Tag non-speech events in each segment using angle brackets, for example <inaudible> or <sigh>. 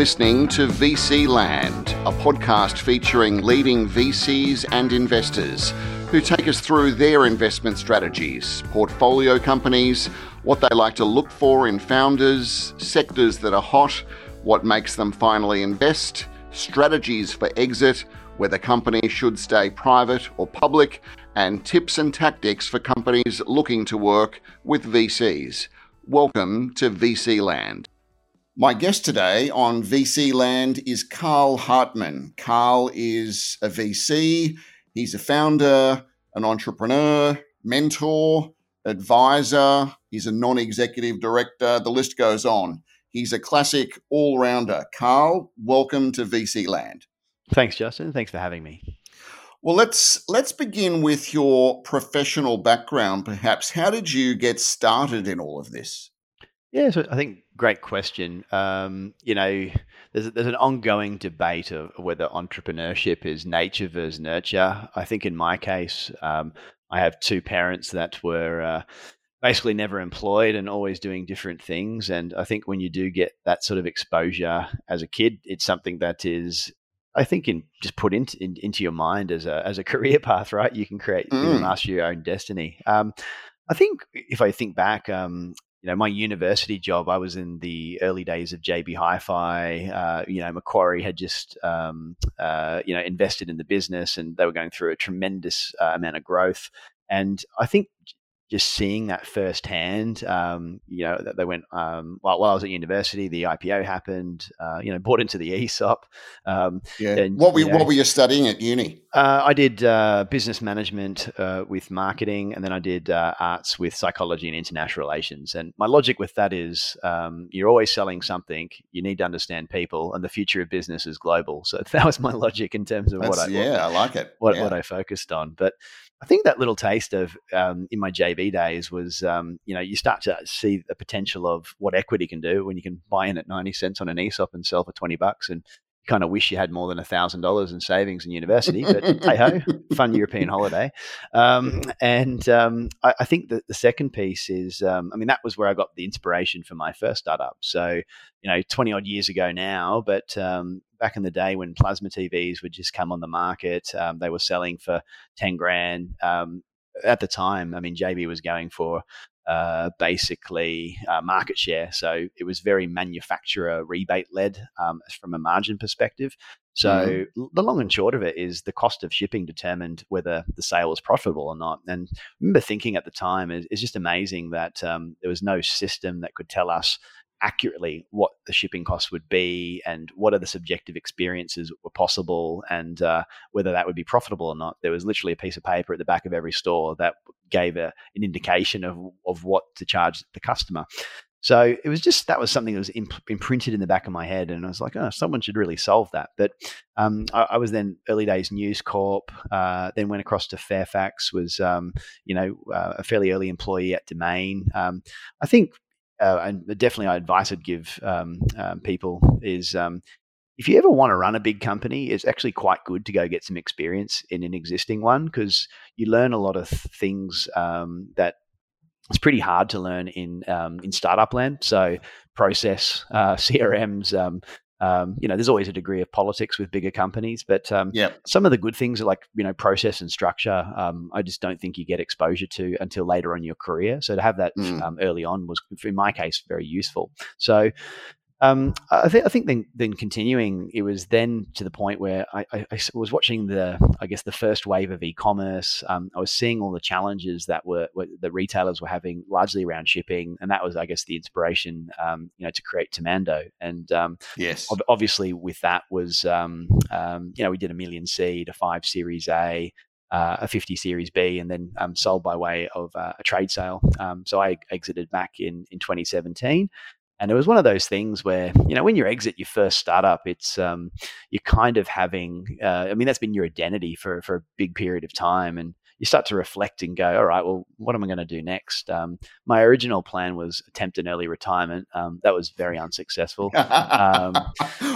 listening to VC Land, a podcast featuring leading VCs and investors who take us through their investment strategies, portfolio companies, what they like to look for in founders, sectors that are hot, what makes them finally invest, strategies for exit, whether companies should stay private or public, and tips and tactics for companies looking to work with VCs. Welcome to VC Land. My guest today on VC Land is Carl Hartmann. Carl is a VC, he's a founder, an entrepreneur, mentor, advisor, he's a non executive director, the list goes on. He's a classic all rounder. Carl, welcome to VC Land. Thanks, Justin. Thanks for having me. Well, let's let's begin with your professional background. Perhaps, how did you get started in all of this? Yeah, so I think great question. Um, you know, there's there's an ongoing debate of whether entrepreneurship is nature versus nurture. I think in my case, um, I have two parents that were uh, basically never employed and always doing different things. And I think when you do get that sort of exposure as a kid, it's something that is I think in just put into in, into your mind as a as a <laughs> career path, right? You can create mm. you can master your own destiny. Um, I think if I think back, um, you know, my university job, I was in the early days of JB Hi-Fi. Uh, you know, Macquarie had just, um, uh, you know, invested in the business, and they were going through a tremendous uh, amount of growth. And I think just seeing that firsthand, um, you know, they went um, while, while I was at university, the IPO happened. Uh, you know, <laughs> bought into the ESOP. Um, yeah. And, what were you know, what were you studying at uni? Uh, I did uh, business management uh, with marketing, and then I did uh, arts with psychology and international relations. And my logic with that is, um, you're always selling something. You need to understand people, and the future of business is global. So <laughs> that was my logic in terms of That's, what I yeah, what, I like it. What yeah. what I focused on, but I think that little taste of um, in my JB days was, um, you know, you start to see the potential of what equity can do when you can buy in at 90 cents on an ESOP and sell for 20 bucks. And kind of wish you had more than a thousand dollars in savings in university, but hey ho, <laughs> fun European holiday. Um, and um, I, I, think that the second piece is, um, I mean, that was where I got the inspiration for my first startup. So, you know, 20 odd years ago now, but um, back in the day when plasma TVs would just come on the market, um, they were selling for 10 grand. Um, at the time, I mean, JB was going for uh, basically uh, market share. So it was very manufacturer rebate led um, from a margin perspective. So mm-hmm. the long and short of it is the cost of shipping determined whether the sale was profitable or not. And I remember thinking at the time, it's just amazing that um, there was no system that could tell us accurately what the shipping costs would be and what are the subjective experiences that were possible and uh, whether that would be profitable or not. There was literally a piece of paper at the back of every store that gave a, an indication of, of what to charge the customer. So it was just that was something that was imp- imprinted in the back of my head, and I was like, oh, someone should really solve that. But um, I, I, was then early days News Corp, uh, then went across to Fairfax, was um, you know uh, a fairly early employee at Domain. Um, I think uh, and definitely advice I'd give um, um, people is um, if you ever want to run a big company, it's actually quite good to go get some experience in an existing one because you learn a lot of things um, that it's pretty hard to learn in um, in startup land. So process, uh, <laughs> CRMs, um, you know, there's always a degree of politics with bigger companies, but um, yeah. some of the good things are like you know process and structure. Um, I just don't think you get exposure to until later on in your career. So to have that mm. Um, early on was, in my case, very useful. So um, I, th- I, think then, then continuing, it was then to the point where I, I, I was watching the, I guess, the first wave of e-commerce. Um, I was seeing all the challenges that were, were, the retailers were having, largely around shipping, and that was, I guess, the inspiration, um, you know, to create Temando. And um, yes, ob- obviously, with that was, um, um, you know, we did a million seed, a five Series A, uh, a 50 Series B and then um, sold by way of uh, a trade sale. Um, so I exited back in, in 2017. And it was one of those things where, you know, when you exit your first startup, it's um, you're kind of having, uh, I mean, that's been your identity for, for a big period of time. And you start to reflect and go, all right, well, what am I going to do next? Um, my original plan was attempt an early retirement. Um, that was very unsuccessful. <laughs> Um,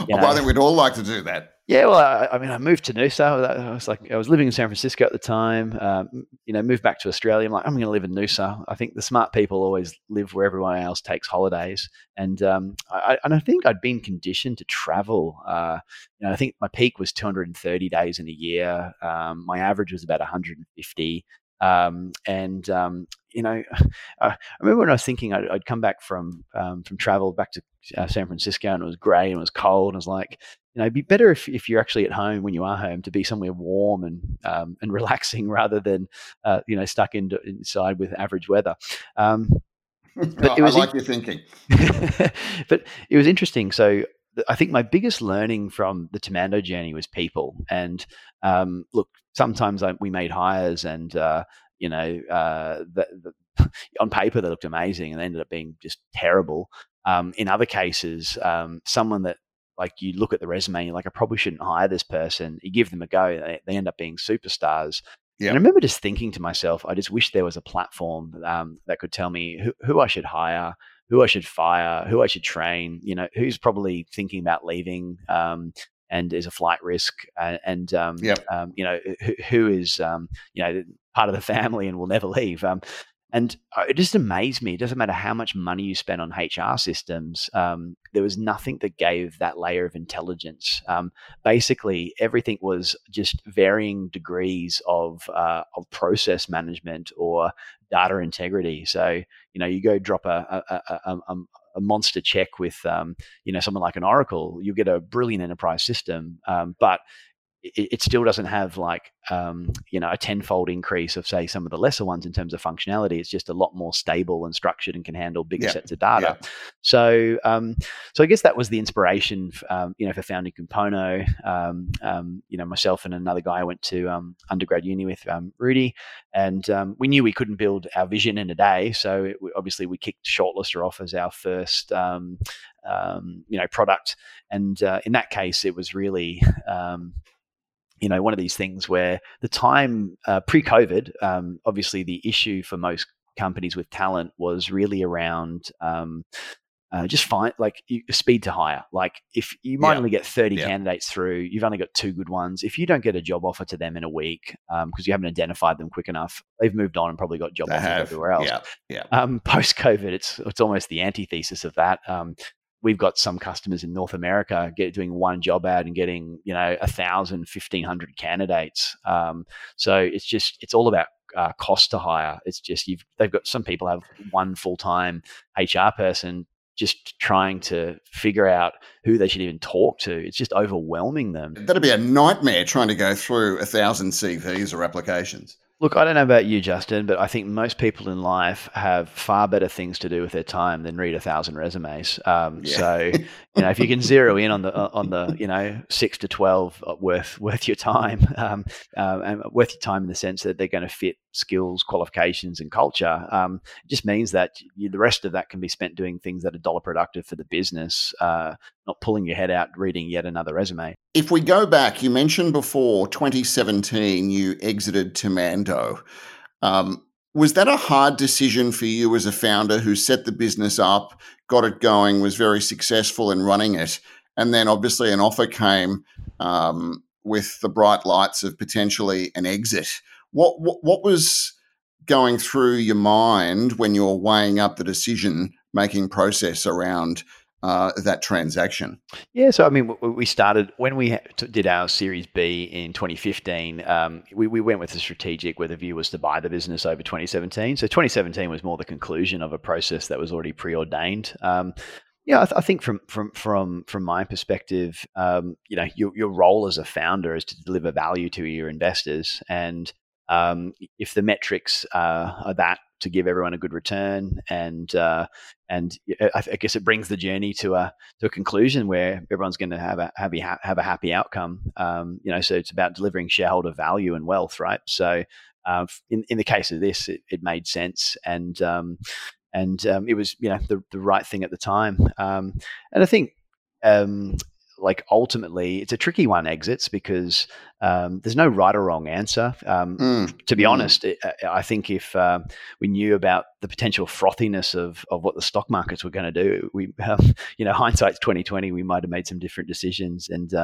well, I think we'd all like to do that. Yeah, well, I, I, mean, I moved to Noosa. I was like, I was living in San Francisco at the time. Um, you know, moved back to Australia. I'm like, I'm going to live in Noosa. I think the smart people always live where everyone else takes holidays, and um, I, and I think I'd been conditioned to travel. Uh, you know, I think my peak was 230 days in a year. Um, my average was about 150. Um, and um, you know, <laughs> I remember when I was thinking I'd, I'd come back from um, from travel back to uh, San Francisco and it was grey and it was cold and I was like, you know, it'd be better if, if you're actually at home when you are home to be somewhere warm and um, and <laughs> relaxing rather than uh, you know stuck in, inside with average weather. Um, <laughs> but it was I like in- your thinking. <laughs> but it was interesting. So I think my biggest learning from the Temando journey was people. And um, look, sometimes I, we made hires, and uh, you know, uh, the, the, on paper they looked amazing, and they ended up being just terrible. Um, in other cases, um, someone that like you look at the resume, and you're like, I probably shouldn't hire this person. You give them a go, they, they end up being superstars. Yep. And I remember just thinking to myself, I just wish there was a platform um, that could tell me who, who I should hire, who I should fire, who I should train, you know, who's probably thinking about leaving um, and is a flight risk, and, and um, yep. um, you know, who, who is, um, you know, part of the <laughs> family and will never leave. Um, and uh, it just amazed me. It doesn't matter how much money you spend on HR systems, um, there was nothing that gave that layer of intelligence. Um, basically, everything was just varying degrees of uh, of process management or data integrity. So you know, you go drop a a, a, a, a monster check with um, you know someone like an Oracle, you get a brilliant enterprise system, um, but it, it, still doesn't have like um, you know a tenfold increase of say some of the lesser ones in terms of functionality. It's just a lot more stable and structured and can handle bigger yeah. sets of data. Yeah. So um, so I guess that was the inspiration, um, you know, for founding Compono. Um, um, you know, myself and another guy I went to um, undergrad uni with, Rudy, and we knew we couldn't build our vision in a day. So it, obviously we kicked Shortlister off as our first. you know, product, and uh, in that case, it was really you know, one of these things where the time uh, pre-COVID, um, obviously the issue for most companies with talent was really around um, uh, just find like speed to hire. Like if you might yeah. only get 30 yeah. candidates through, you've only got two good ones. If you don't get a job offer to them in a week because um, you haven't identified them quick enough, they've moved on and probably got job they offers have. everywhere else. Yeah, yeah. Um, <laughs> Post COVID, it's it's almost the antithesis of that. Um, we've got some customers in North America get doing one job ad and getting you know a thousand, fifteen hundred candidates. Um, so it's just it's all about uh, cost to hire. It's just you've they've got some people have one full time HR person just trying to figure out who they should even talk to. It's just overwhelming them. That'd be a nightmare trying to go through a thousand CVs or applications. Look, I don't know about you, Justin, but I think most people in life have far better things to do with their time than read a thousand resumes. Um, yeah. So, <laughs> you know, if you can zero in on the on the you know six to twelve uh, worth worth your time, <laughs> um, uh, and worth your time in the sense that they're going to fit skills, qualifications, and culture, um, it just means that you, the rest of that can be spent doing things that are dollar productive for the business, uh, not pulling your head out reading yet another resume. If we go back, you mentioned before 2017 you exited Temando. Um, was that a hard decision for you as a founder who set the business up, got it going, was very successful in running it, and then obviously an offer came um, with the bright lights of potentially an exit? What, what what was going through your mind when you're weighing up the decision making process around uh, that transaction? Yeah, so I mean, we started when we did our Series B in 2015. Um, we, we went with a strategic where the view was to buy the business over 2017. So 2017 was more the conclusion of a process that was already preordained. Um, yeah, I, th- I, think from from from from my perspective, um, you know, your your role as a founder is to deliver value to your investors, and um, if the metrics uh, are that to give everyone a good return, and uh, and I, I, guess it brings the journey to a to a conclusion where everyone's going to have a have a, have a happy outcome. Um, you know, so it's about delivering shareholder value and wealth, right? So, uh, in in the case of this, it, it made sense, and um, and um, it was you know the the right thing at the time, um, and I think um, like ultimately it's a tricky one exits because um, there's no right or wrong answer um, mm. to be mm. honest it, i think if uh, we knew about the potential frothiness of, of what the stock markets were going to do we <laughs> um, you know hindsight's 2020 we might have made some different decisions and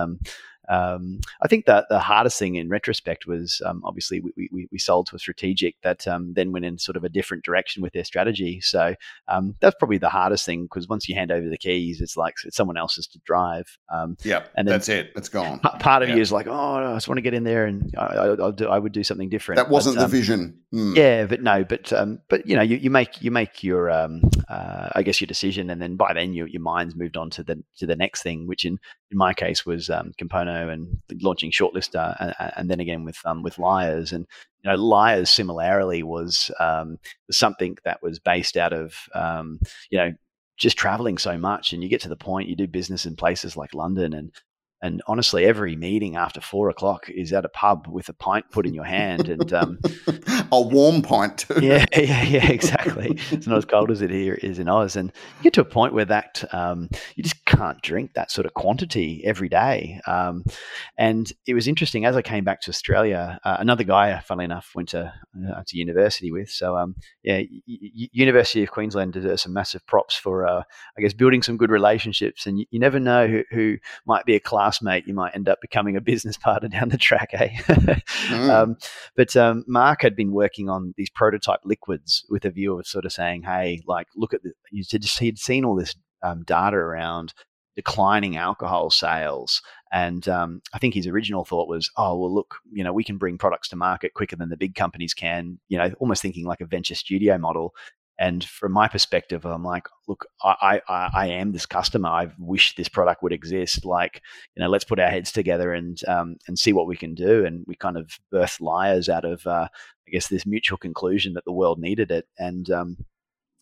um, I think that the hardest thing in retrospect was um, obviously we, we, we, sold to a strategic that um, then went in sort of a different direction with their strategy. So um, that's probably the hardest thing because once you hand over the keys, it's like it's someone else's to drive. Um, yeah, and that's it. It's gone. Part of you is like, oh, I just want to get in there and I, will do. I would do something different. That wasn't but, the um, vision. Mm. Yeah, but no, but but you know, you, you make you make your uh, I guess your decision, and then by then your your mind's moved on to the to the next thing, which in in my case was um, Compono and launching Shortlister, and, and then again with um, with Lyre's, and you know Lyre's similarly was um, something that was based out of um, you know just traveling so much, and you get to the point you do business in places like London, and and honestly, every meeting after four o'clock is at a pub with a pint put in your hand, and um, <laughs> a warm pint too. Yeah, <laughs> yeah, yeah, exactly. it's not as cold as it here is in Oz, and you get to a point where that um, you just can't drink that sort of quantity every day. Um, and it was interesting as I came back to Australia. Uh, another guy, funnily enough, went to uh, to university with. So um, yeah, y- University of Queensland deserves some massive props for uh, I guess building some good relationships, and you, you never know who, who might be a class classmate, you might end up becoming a business <laughs> partner down the track, eh? mm. <laughs> um, but um, Mark had been working on these prototype liquids with a view of sort of saying, hey, like, look at the, he'd seen all this um, data around declining alcohol sales. And um, I think his original thought was, oh, well, look, you know, we can bring products to market quicker than the big companies can, you know, almost thinking like a venture studio model. And from my perspective, I'm like, look, I, I, I am this customer. I wish this product would exist. Like, you know, let's put our heads together and um, and see what we can do. And we kind of birthed Lyre's out of, uh, I guess, this mutual conclusion that the world needed it. And um,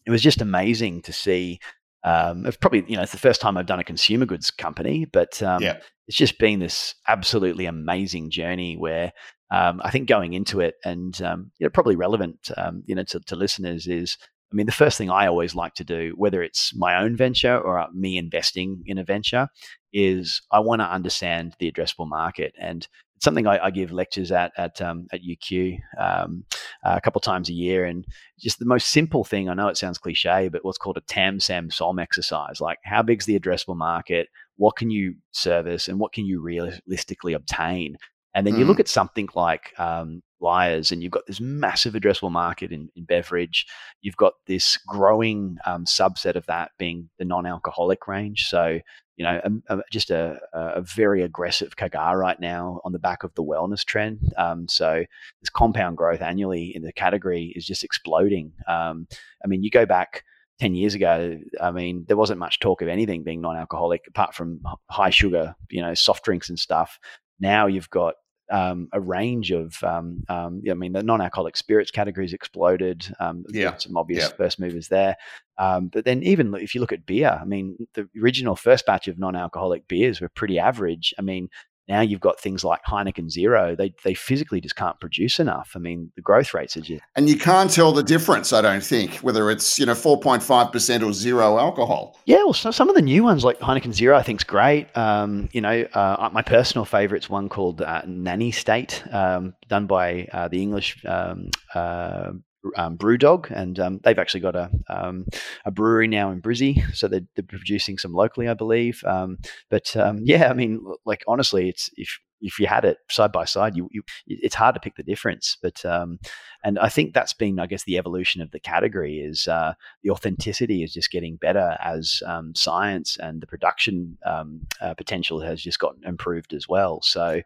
it was just amazing to see. Um, it's probably you know it's the first time I've done a consumer goods company, but um, yeah. it's just been this absolutely amazing journey where um, I think going into it and um, you know, probably relevant, um, you know, to, to, listeners is I mean, the first thing I always like to do, whether it's my own venture or me investing in a venture, is I want to understand the addressable market. And it's something I, I give lectures at at um, at UQ um, a couple times a year. And just the most simple thing, I know it sounds cliche, but what's called a TAM SAM SOM exercise. Like, how big's the addressable market? What can you service, and what can you realistically obtain? And then mm. you look at something like um, Lyre's, and you've got this massive addressable market in, in beverage. You've got this growing um, subset of that being the non-alcoholic range. So, you know, a, a, just a, a, very aggressive CAGR right now on the back of the wellness trend. Um, so, this compound growth annually in the category is just exploding. Um, I mean, you go back. 10 years ago, I mean, there wasn't much talk of anything being non alcoholic apart from high sugar, you know, soft drinks and stuff. Now you've got um, a range of, um, um, I mean, the non-alcoholic spirits categories exploded. Um, yeah, some obvious yeah. first movers there. Um, but then even if you look at beer, I mean, the original first batch of non-alcoholic beers were pretty average. I mean, now you've got things like Heineken Zero. They they physically just can't produce enough. I mean, the growth rates are just and you can't tell the difference. I don't think whether it's you know four point five percent or zero alcohol. Yeah, well, so some of the new ones like Heineken Zero, I think is great. Um, you know, uh, my personal favorite's one called uh, Nanny State, um, done by uh, the English um, uh, um, Brewdog, and um, they've actually got a um, a brewery now in Brizzy, so they're, they're producing some locally, I believe. Um, but um, <laughs> yeah, I mean, like honestly, it's if if you had it side by side, you, you it's hard to pick the difference. But um, and I think that's been, I guess, the evolution of the category is uh, the authenticity is just getting better as science and the production uh, potential has just gotten improved as well. So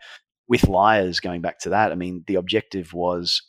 with Lyre's going back to that, I mean, the objective was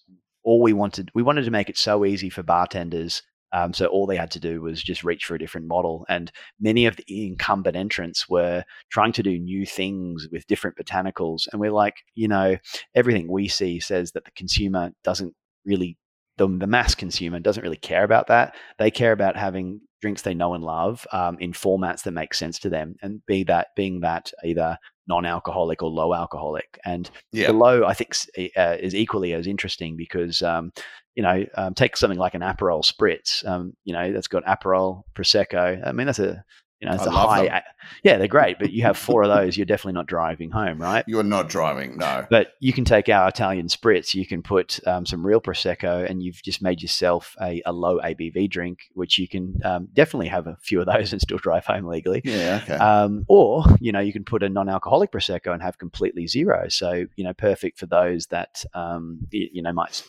all we wanted we wanted to make it so easy for bartenders um, so all they had to do was just reach for a different model and many of the incumbent entrants were trying to do new things with different botanicals and we're like you know everything we see says that the consumer doesn't really the, the mass consumer doesn't really care about that they care about having drinks they know and love um, in formats that make sense to them and be that being that either non-alcoholic or low alcoholic and yeah. the low i think uh, is equally as interesting because um, you know um, take something like an aperol spritz um, you know that's got aperol prosecco i mean that's a You know, it's I a high. them. Yeah, they're great, but you have four of those, you're definitely not driving home, right? You're not driving, no. But you can take our Italian spritz, you can put um, some real prosecco, and you've just made yourself a, a low ABV drink, which you can um, definitely have a few of those <laughs> and still drive home legally. Yeah, okay. Um, or you know, you can put a non-alcoholic prosecco and have completely zero. So you know, perfect for those that um, you, you know might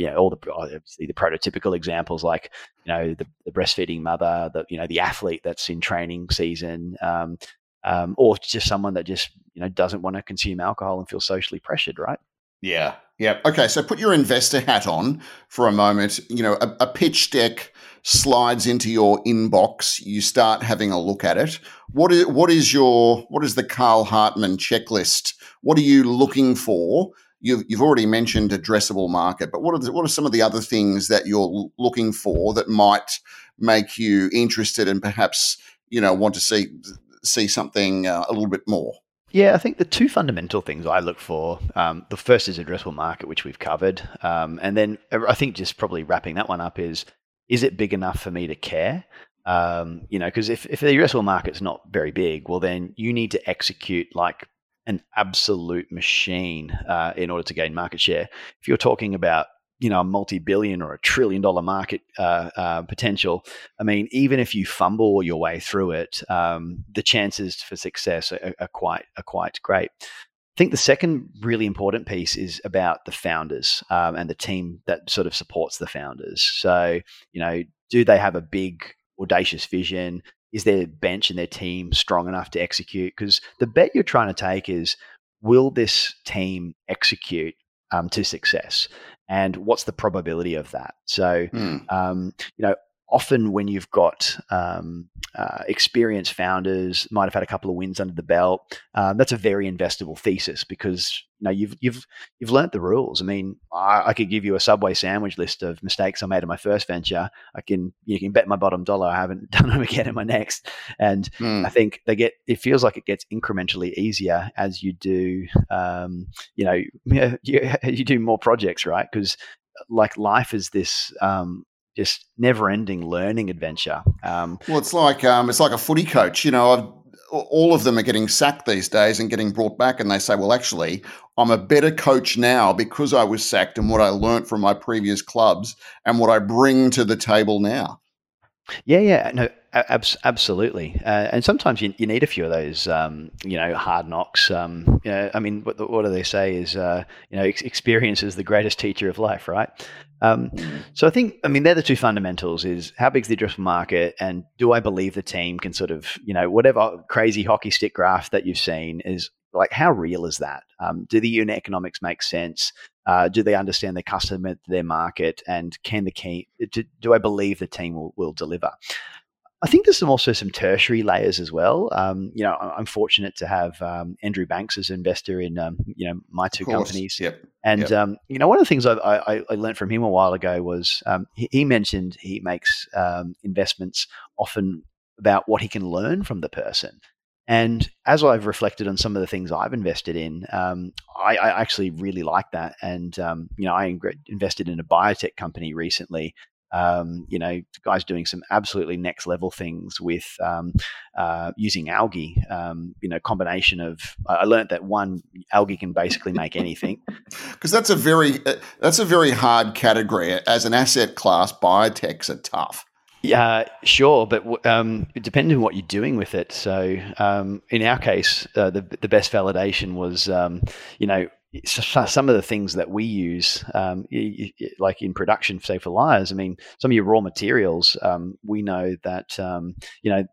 yeah yeah all the obviously the prototypical examples like you know the, the breastfeeding mother, the you know the athlete that's in training season. Um, um, or just someone that just you know doesn't want to consume alcohol and feel socially pressured, right? Yeah. Yeah. Okay. So put your investor hat on for a moment. You know, a, a, pitch deck slides into your inbox. You start having a look at it. What is what is your what is the Carl Hartmann checklist? What are you looking for? You've, you've already mentioned addressable market, but what are the, what are some of the other things that you're looking for that might make you interested and perhaps you know want to see see something uh, a little bit more? Yeah, I think the two fundamental things I look for um, the first is addressable market, which we've covered. Um, and then I think just probably wrapping that one up is is it big enough for me to care? Um, you know, because if, if the addressable market's not very big, well, then you need to execute like an absolute machine uh, in order to gain market share. If you're talking about you know a multi-billion or a trillion dollar market uh, uh, potential i mean even if you fumble your way through it um, the chances for success are, are, quite are quite great. I think the second really important piece is about the founders um, and the team that sort of supports the founders. So you know do they have a big audacious vision is their bench and their team strong enough to execute because the bet you're trying to take is will this team execute um, to success and what's the probability of that? So, mm. um, you know, often when you've got um, uh, experienced founders, might have had a couple of wins under the belt, um, that's a very investable thesis because you know you've you've you've learnt the rules. I mean, I, I, could give you a Subway sandwich list of mistakes I made in my first venture. I can you can bet my bottom dollar I haven't <laughs> done them again in my next. And mm. I think they get it feels like it gets incrementally easier as you do um, you know <laughs> you, you do more projects, right? Because like life is this um, just never-ending learning adventure. Um, well, it's like um, it's like a footy coach. You know, I've, all of them are getting sacked these days and getting brought back, and they say, "Well, actually, I'm a better coach now because I was sacked and what I learnt from my previous clubs and what I bring to the table now." Yeah, yeah, no, ab- absolutely. Uh, and sometimes you, you need a few of those, um, you know, hard knocks. Um, you know, I mean, what, what do they say is, uh, you know, ex- experience is the greatest teacher of life, right? Um, so I think, I mean, they're the two fundamentals: is how big is the addressable market, and do I believe the team can sort of, you know, whatever crazy hockey stick graph that you've seen is like how real is that? Um, do the unit economics make sense? Uh, do they understand their customer, their market, and can the key? Do, do I believe the team will, will deliver? I think there's some also some tertiary layers as well. Um, you know, I'm fortunate to have um, Andrew Banks as an investor in um, you know my two companies. Yep. And yep. Um, you know, one of the things I, I, I, learned from him a while ago was um, he, he, mentioned he makes um, investments often about what he can learn from the person. And as I've reflected on some of the things I've invested in, um, I, I, actually really like that. And um, you know, I invested in a biotech company recently. Um, you know, guys doing some absolutely next level things with um, uh, using algae. Um, you know, combination of I learned that one algae can basically make anything. <laughs> Because that's a very uh, that's a very hard category as an asset class. Biotechs are tough. Yeah, sure, but um, it depends on what you're doing with it. So, um, in our case, uh, the the best validation was, um, you know, some of the things that we use, um, like in production, say for Lyre's. I mean, some of your raw materials, um, we know that um, you know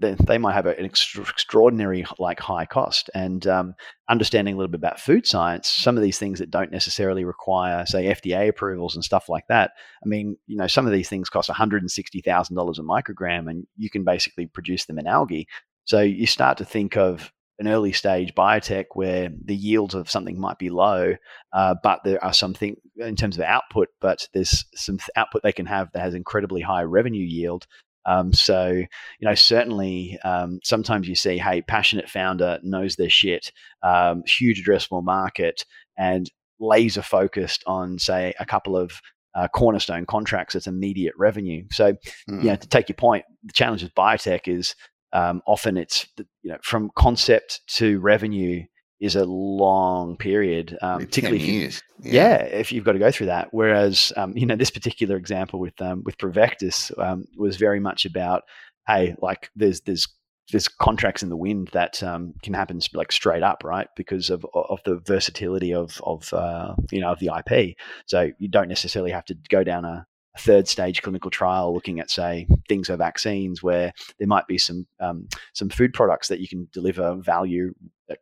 they might have an extraordinary like high cost and um, understanding a little bit about food science some of these things that don't necessarily require say fda approvals and stuff like that i mean you know some of these things cost $160000 a microgram and you can basically produce them in algae so you start to think of an early stage biotech where the yields of something might be low, uh, but there are something in terms of output, but there's some output they can have that has incredibly high revenue yield. Um, so, you know, certainly um, sometimes you see, hey, passionate founder knows their shit, um, huge addressable market, and laser focused on, say, a couple of uh, cornerstone contracts that's immediate revenue. So, mm. you know, hmm. to take your point, the challenge with biotech is um, often it's you know from concept to revenue is a long period, um, particularly if you, yeah. yeah. if you've got to go through that. Whereas, um, you know, this particular example with um, with Provectus um, was very much about, hey, like there's there's there's contracts in the wind that um, can happen like straight up, right? Because of of the versatility of of uh, you know of the IP. So you don't necessarily have to go down a, a third stage clinical trial looking at say things or vaccines where there might be some um, some food products that you can deliver value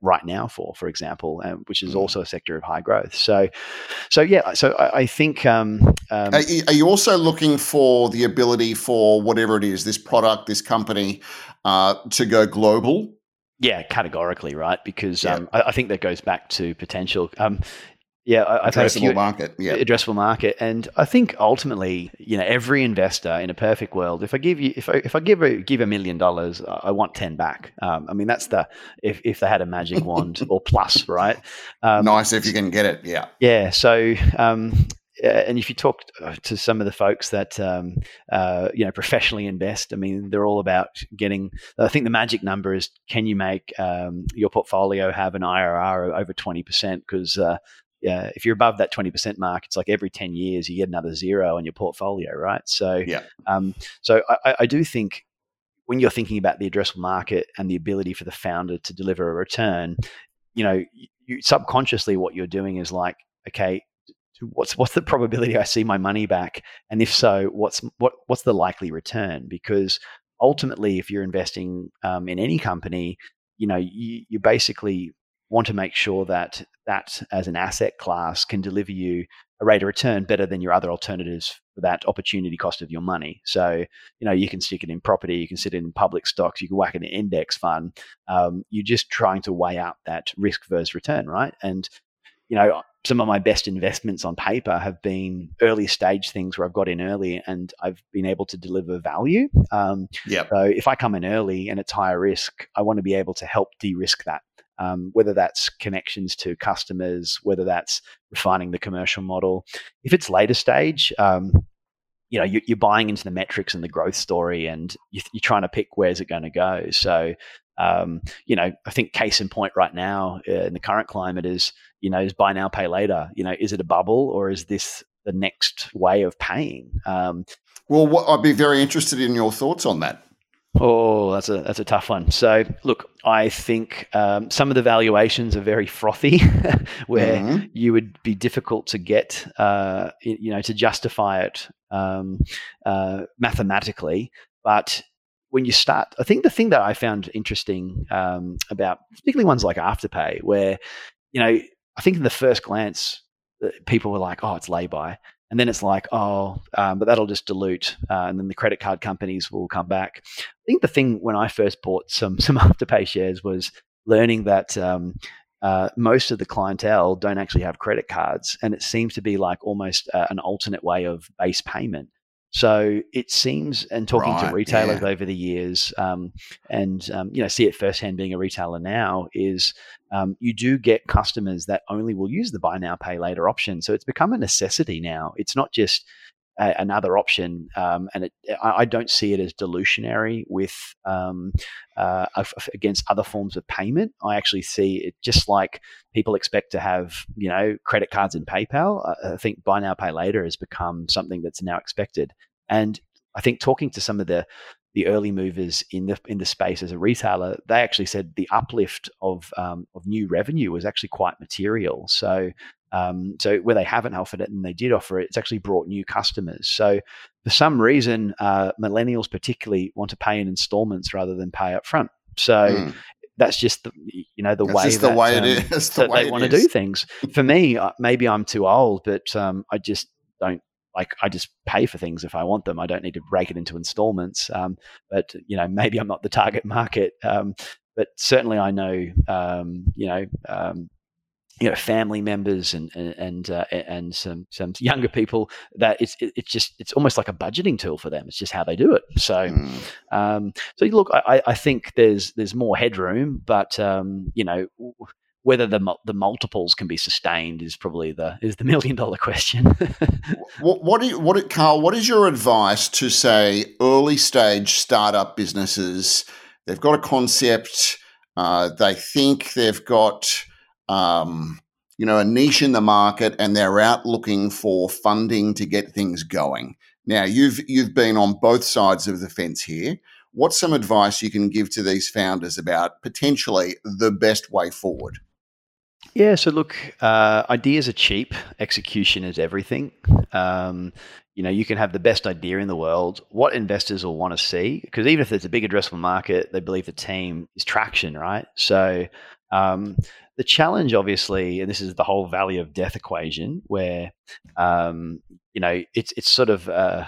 right now for for example um, which is mm. also a sector of high growth so so yeah so i, I think um, um, are, are, you also looking for the ability for whatever it is this product this company uh, to go global yeah, categorically, right? Because yeah. um, I, I, think that goes back to potential. Yeah, I, have addressable few, market. Yeah, addressable market, and I think ultimately, you know, every investor in a perfect world, if I give you, if I if I give a give a million dollars, I want ten back. Um, I mean, that's the if if they had a magic <laughs> wand or plus, right? Um, nice if you can get it. Yeah, yeah. So um, and if you talk uh, to some of the folks that um, uh, you know professionally invest, I mean, they're all about getting. I think the magic number is: can you make um, your portfolio have an IRR of over twenty percent? Because uh, yeah, if you're above that 20% mark, it's like every 10 years you get another zero on your portfolio, right? So, yeah. Um, so I, I do think when you're thinking about the addressable market and the ability for the founder to deliver a return, you know, you, subconsciously what you're doing is like, okay, what's what's the probability I see my money back, and if so, what's what what's the likely return? Because ultimately, if you're investing um, in any company, you know, you, you basically want to make sure that that as an asset class can deliver you a rate of return better than your other alternatives for that opportunity cost of your money. So, you know, you can stick it in property, you can sit it in public stocks, you can whack it in an index fund. Um, you're just trying to weigh up that risk versus return, right? And, you know, some of my best investments on paper have been early stage things where I've got in early and I've been able to deliver value. Um, yeah. So if I come in early and it's higher risk, I want to be able to help de-risk that um, whether that's connections to customers, whether that's refining the commercial model. If it's later stage, um, you know, you're, buying into the metrics and the growth story, and you're, trying to pick where's it going to go. So, um, you know, I think case in point right now uh, in the current climate is, you know, is buy now, pay later. You know, is it a bubble or is this the next way of paying? Um, well, what, I'd be very interested in your thoughts on that. Oh, that's a that's a tough one. So, look, I think um, some of the valuations are very frothy, <laughs> where mm-hmm. you would be difficult to get, uh, you know, to justify it um, uh, mathematically. But when you start, I think the thing that I found interesting um, about particularly ones like Afterpay, where you know, I think in the first glance, uh, people were like, "Oh, it's lay-by," and then it's like, oh, um, but that'll just dilute, uh, and then the credit card companies will come back. I think the thing when I first bought some <laughs> some afterpay shares was learning that um, uh, most of the clientele don't actually have credit cards, and it seems to be like almost uh, an alternate way of base payment. So it seems, and talking right, to retailers yeah. over the years, um, and um, you know, see it firsthand being a retailer now, is um, you do get customers that only will use the buy now, pay later option. So it's become a necessity now. It's not just a, another option, um, and it, I, I, don't see it as dilutionary with um, uh, against other forms of payment. I actually see it just like people expect to have, you know, credit cards and PayPal. I, I think buy now, pay later has become something that's now expected, and I think talking to some of the the early movers in the in the space as a retailer, they actually said the uplift of um, of new revenue was actually quite material. So um, so where they haven't offered it and they did offer it, it's actually brought new customers. So for some reason, uh, millennials particularly want to pay in installments rather than pay up front. So mm. that's just the, you know the that's way that, <laughs> the way um, it is the way they want to do things. For me, uh, maybe I'm too old, but um, I just don't like I just pay for things if I want them. I don't need to break it into installments. Um, but you know, maybe I'm not the target market. Um, but certainly, I know um, you know um, you know family members and and uh, and some some younger people that it's it's just it's almost like a budgeting tool for them. It's just how they do it. So mm. um, so look, I, I think there's there's more headroom, but um, you know whether the the multiples can be sustained is probably the is the <laughs> million dollar question. what what, you, what Carl? What is your advice to say early stage startup businesses? They've got a concept. Uh, they think they've got um, you know a niche in the market, and they're out looking for funding to get things going. Now you've you've been on both sides of the fence here. What's some advice you can give to these founders about potentially the best way forward? Yeah, so look, uh, ideas are cheap, execution is everything. Um, you know, you can have the best idea in the world. What investors will want to see, because even if there's a big addressable market, they believe the team is traction, right? So um, the challenge, obviously, and this is the whole valley of death equation, where um, you know it's it's sort of uh,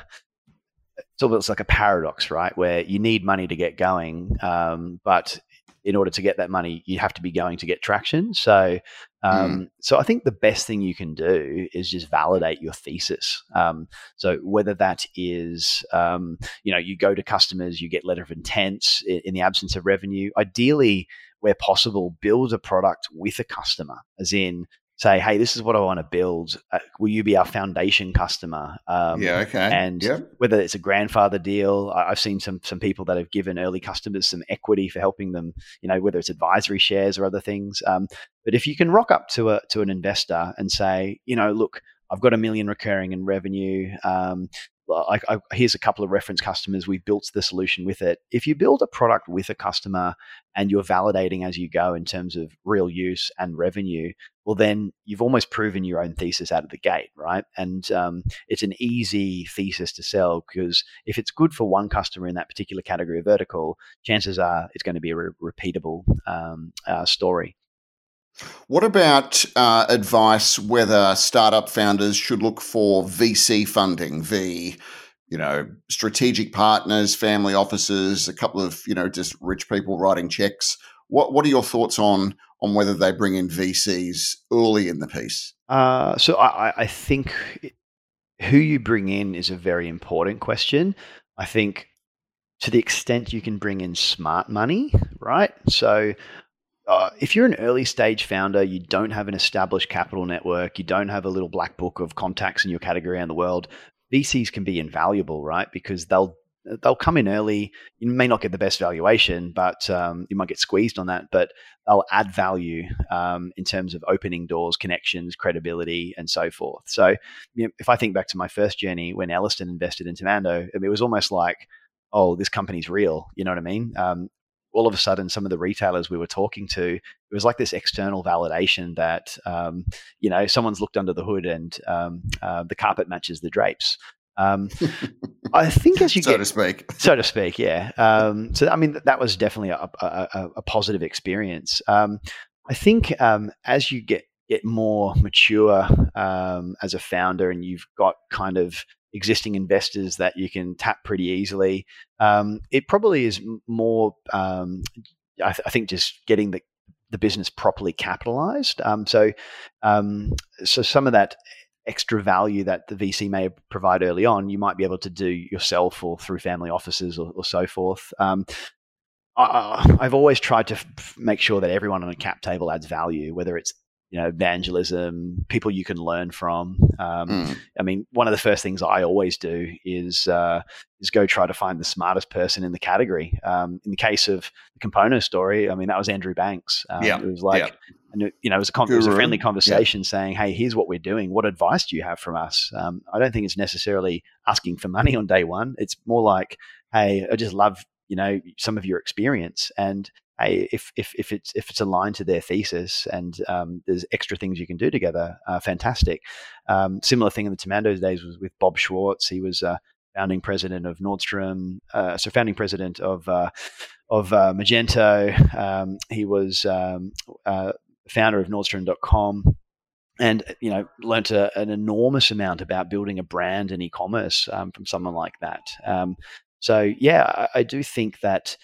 it's almost like a paradox, right? Where you need money to get going, um, but in order to get that money, you have to be going to get traction. So, um, mm. so I think the best thing you can do is just validate your thesis. Um, so whether that is, um, you know, you go to customers, you get letter of intent in, in the absence of revenue. Ideally, where possible, build a product with a customer, as in say, hey, this is what I want to build. Uh, will you be our foundation customer? Um, yeah, okay. And yep. whether it's a grandfather deal, I, have seen some some people that have given early customers some equity for helping them. You know, whether it's advisory shares or other things. Um, but if you can rock up to a to an investor and say, you know, look. I've got a million recurring in revenue. Um, I, I, here's a couple of reference customers. We've built the solution with it. If you build a product with a customer and you're validating as you go in terms of real use and revenue, well, then you've almost proven your own thesis out of the gate, right? And um, it's an easy thesis to sell because if it's good for one customer in that particular category of vertical, chances are it's going to be a re- repeatable um, uh, story. What about uh, advice whether startup founders should look for VC funding, V, you know, strategic partners, family offices, a couple of you know just rich people writing checks? What What are your thoughts on on whether they bring in VCs early in the piece? Uh, so I, I think who you bring in is a very important question. I think to the extent you can bring in smart money, right? So uh, if you're an early stage founder, you don't have an established capital network, you don't have a little black book of contacts in your category around the world, VCs can be invaluable, right? Because they'll they'll come in early. You may not get the best valuation, but um, you might get squeezed on that. But they'll add value um, in terms of opening doors, connections, credibility, and so forth. So, you know, if I think back to my first journey when Ellerston invested into Mando, it was almost like, oh, this company's real. You know what I mean? Um, all of a sudden, some of the retailers we were talking to, it was like this external validation that um, you know someone's looked under the hood and um, uh, the carpet matches the drapes. Um, <laughs> I think as you so get, to speak, so to speak, yeah. Um, so I mean, that was definitely a, a, a positive experience. Um, I think um, as you get get more mature as a founder, and you've got kind of existing investors that you can tap pretty easily. Um, it probably is more, um, I, th- I, think, just getting the the business properly capitalized. Um, so, um, so some of that extra value that the VC may provide early on, you might be able to do yourself or through family offices or, or so forth. Um, I, have always tried to f- make sure that everyone on a cap table adds value, whether it's you know evangelism people you can learn from um, mm. i mean one of the first things i always do is uh, is go try to find the smartest person in the category um, in the case of the Compono story i mean that was andrew banks um, yeah. it was like yeah. you know it was, a con- it was a friendly conversation yeah. saying hey here's what we're doing what advice do you have from us um, i don't think it's necessarily asking for money on day one it's more like hey i just love you know some of your experience and if if if it's if it's aligned to their thesis and um, there's extra things you can do together, uh, fantastic. Um, similar thing in the Temandos days was with Bob Schwartz. He was uh, founding president of Nordstrom, uh, so founding president of uh, of uh, Magento. Um, he was um, uh, founder of Nordstrom.com. And you know, learned a, an enormous amount about building a brand and e-commerce um, from someone like that. Um, so yeah, I, I do think that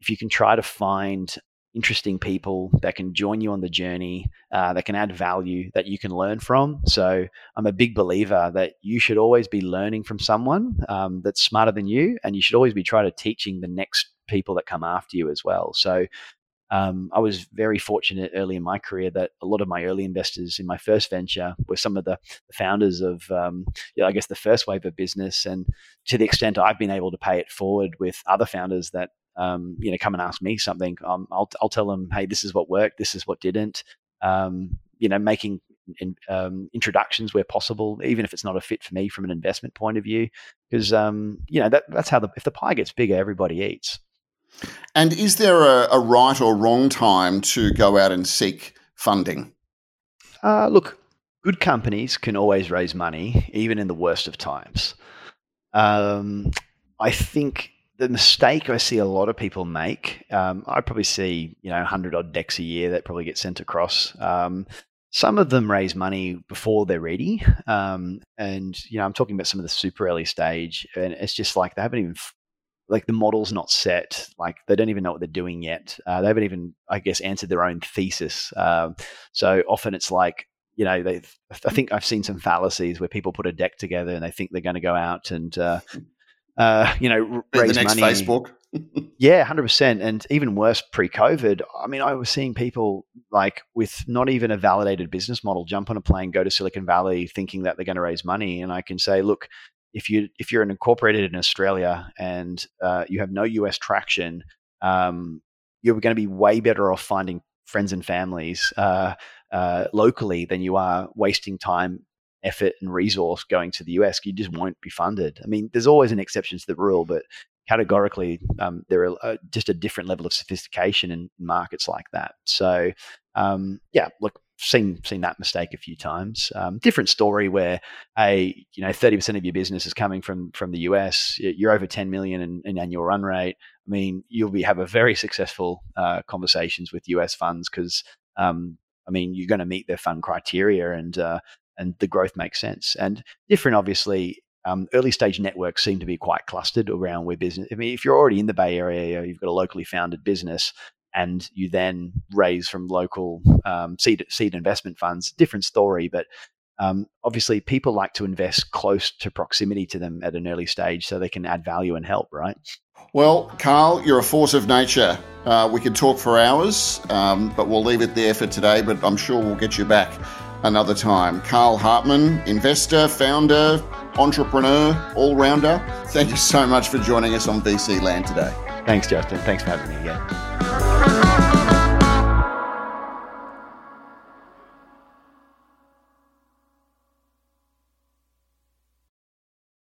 if you can try to find interesting people that can join you on the journey, uh, that can add value that you can learn from. So I'm a big believer that you should always be learning from someone um, that's smarter than you, and you should always be trying to teaching the next people that come after you as well. So um, I was very fortunate early in my career that a lot of my early investors in my first venture were some of the, founders of, um, yeah, I guess, the first wave of business. And to the extent I've been able to pay it forward with other founders that um, you know come and ask me something, um, I'll I'll tell them, hey, this is what worked, this is what didn't. Um, you know, making in, um, introductions where possible, even if it's not a fit for me from an investment point of view, because um, you know that that's how the if the pie gets bigger, everybody eats. And is there a, a right or wrong time to go out and seek funding? Uh, look, good companies can always raise money, even in the worst of times. Um, I think the mistake I see a lot of people make, um, I probably see you know hundred odd decks a year that probably get sent across. Um, some of them raise money before they're ready, um, and you know I'm talking about some of the super early stage, and it's just like they haven't even like the model's not set like they don't even know what they're doing yet uh, they haven't even i guess answered their own thesis um, so often it's like you know they i think i've seen some fallacies where people put a deck together and they think they're going to go out and uh, uh, you know raise the next money. Facebook. <laughs> Yeah 100% and even worse pre-covid i mean i was seeing people like with not even a validated business model jump on a plane go to silicon valley thinking that they're going to raise money. And i can say look if you if you're an incorporated in Australia and uh, you have no US traction, um, you're going to be way better off finding friends and families uh, uh, locally than you are wasting time, effort, and resource going to the US. You just won't be funded. I mean, there's always an exception to the rule, but categorically, um, there are uh, just a different level of sophistication in markets like that. So, um, yeah, look, seen seen that mistake a few times. Um, different story where a you know thirty percent of your business is coming from from the US. You're over ten million in, in annual run rate. I mean, you'll be have a very successful uh, conversations with US funds because um, I mean you're going to meet their fund criteria and uh, and the growth makes sense. And different, obviously. Um, early stage networks seem to be quite clustered around where business. I mean, if you're already in the Bay Area, you've got a locally founded business and you then raise from local um, seed seed investment funds. Different story, but um, obviously people like to invest close to proximity to them at an early stage so they can add value and help. Right. Well, Carl, you're a force of nature. Uh, we could talk for hours, um, but we'll leave it there for today. But I'm sure we'll get you back another time. Carl Hartmann, investor, founder, entrepreneur, all rounder. Thank you so much for joining us on VC Land today. Thanks, Justin. Thanks for having me again.